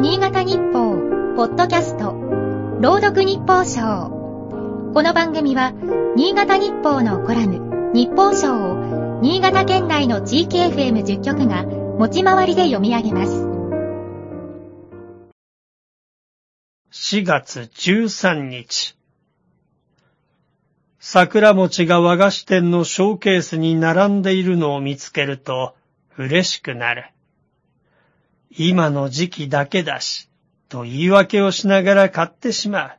新潟日報、ポッドキャスト、朗読日報賞。この番組は、新潟日報のコラム、日報賞を、新潟県内の地域 FM10 局が、持ち回りで読み上げます。4月13日。桜餅が和菓子店のショーケースに並んでいるのを見つけると嬉しくなる。今の時期だけだし、と言い訳をしながら買ってしまう。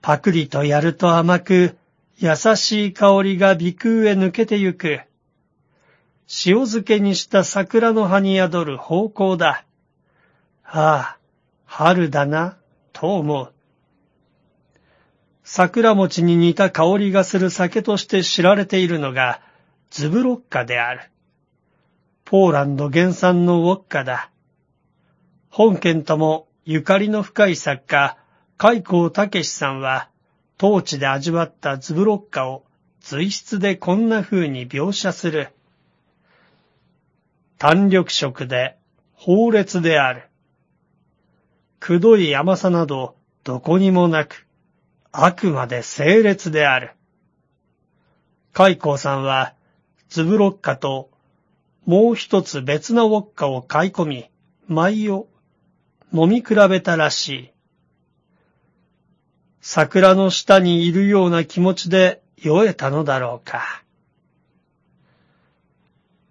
パクリとやると甘く、優しい香りが鼻腔へ抜けてゆく。塩漬けにした桜の葉に宿る方向だ。ああ、春だな、と思う。桜餅に似た香りがする酒として知られているのが、ズブロッカである。ポーランド原産のウォッカだ。本県ともゆかりの深い作家、海光武さんは、当地で味わったズブロッカを随筆でこんな風に描写する。弾力食で、法烈である。くどい甘さなどどこにもなく、あくまで清烈である。海光さんは、ズブロッカともう一つ別のウォッカを買い込み、舞を飲み比べたらしい。桜の下にいるような気持ちで酔えたのだろうか。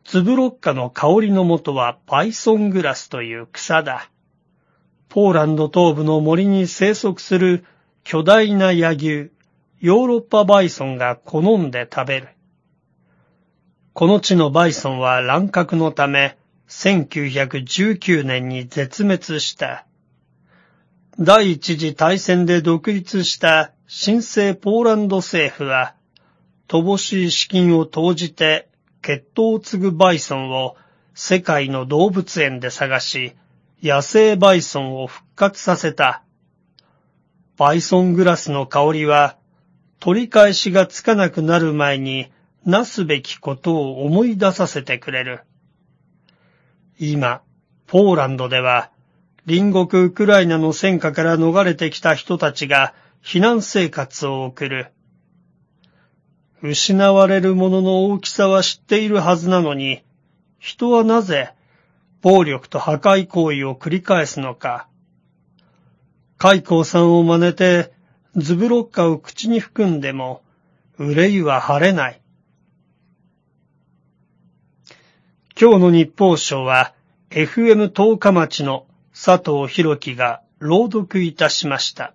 ズブロッカの香りの元はパイソングラスという草だ。ポーランド東部の森に生息する巨大な野牛、ヨーロッパバイソンが好んで食べる。この地のバイソンは乱獲のため、1919年に絶滅した。第一次大戦で独立した新生ポーランド政府は、乏しい資金を投じて血統を継ぐバイソンを世界の動物園で探し、野生バイソンを復活させた。バイソングラスの香りは、取り返しがつかなくなる前になすべきことを思い出させてくれる。今、ポーランドでは、隣国ウクライナの戦火から逃れてきた人たちが避難生活を送る。失われるものの大きさは知っているはずなのに、人はなぜ暴力と破壊行為を繰り返すのか。海光さんを真似てズブロッカを口に含んでも、憂いは晴れない。今日の日報賞は FM 十日町の佐藤博樹が朗読いたしました。